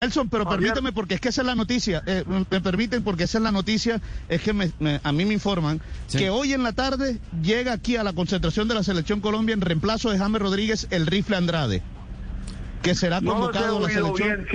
Nelson, pero permíteme porque es que esa es la noticia. Eh, me permiten porque esa es la noticia. Es que me- a mí me informan que hoy en la tarde llega aquí a la concentración de la selección Colombia en reemplazo de James Rodríguez el rifle Andrade, que será convocado a la selección.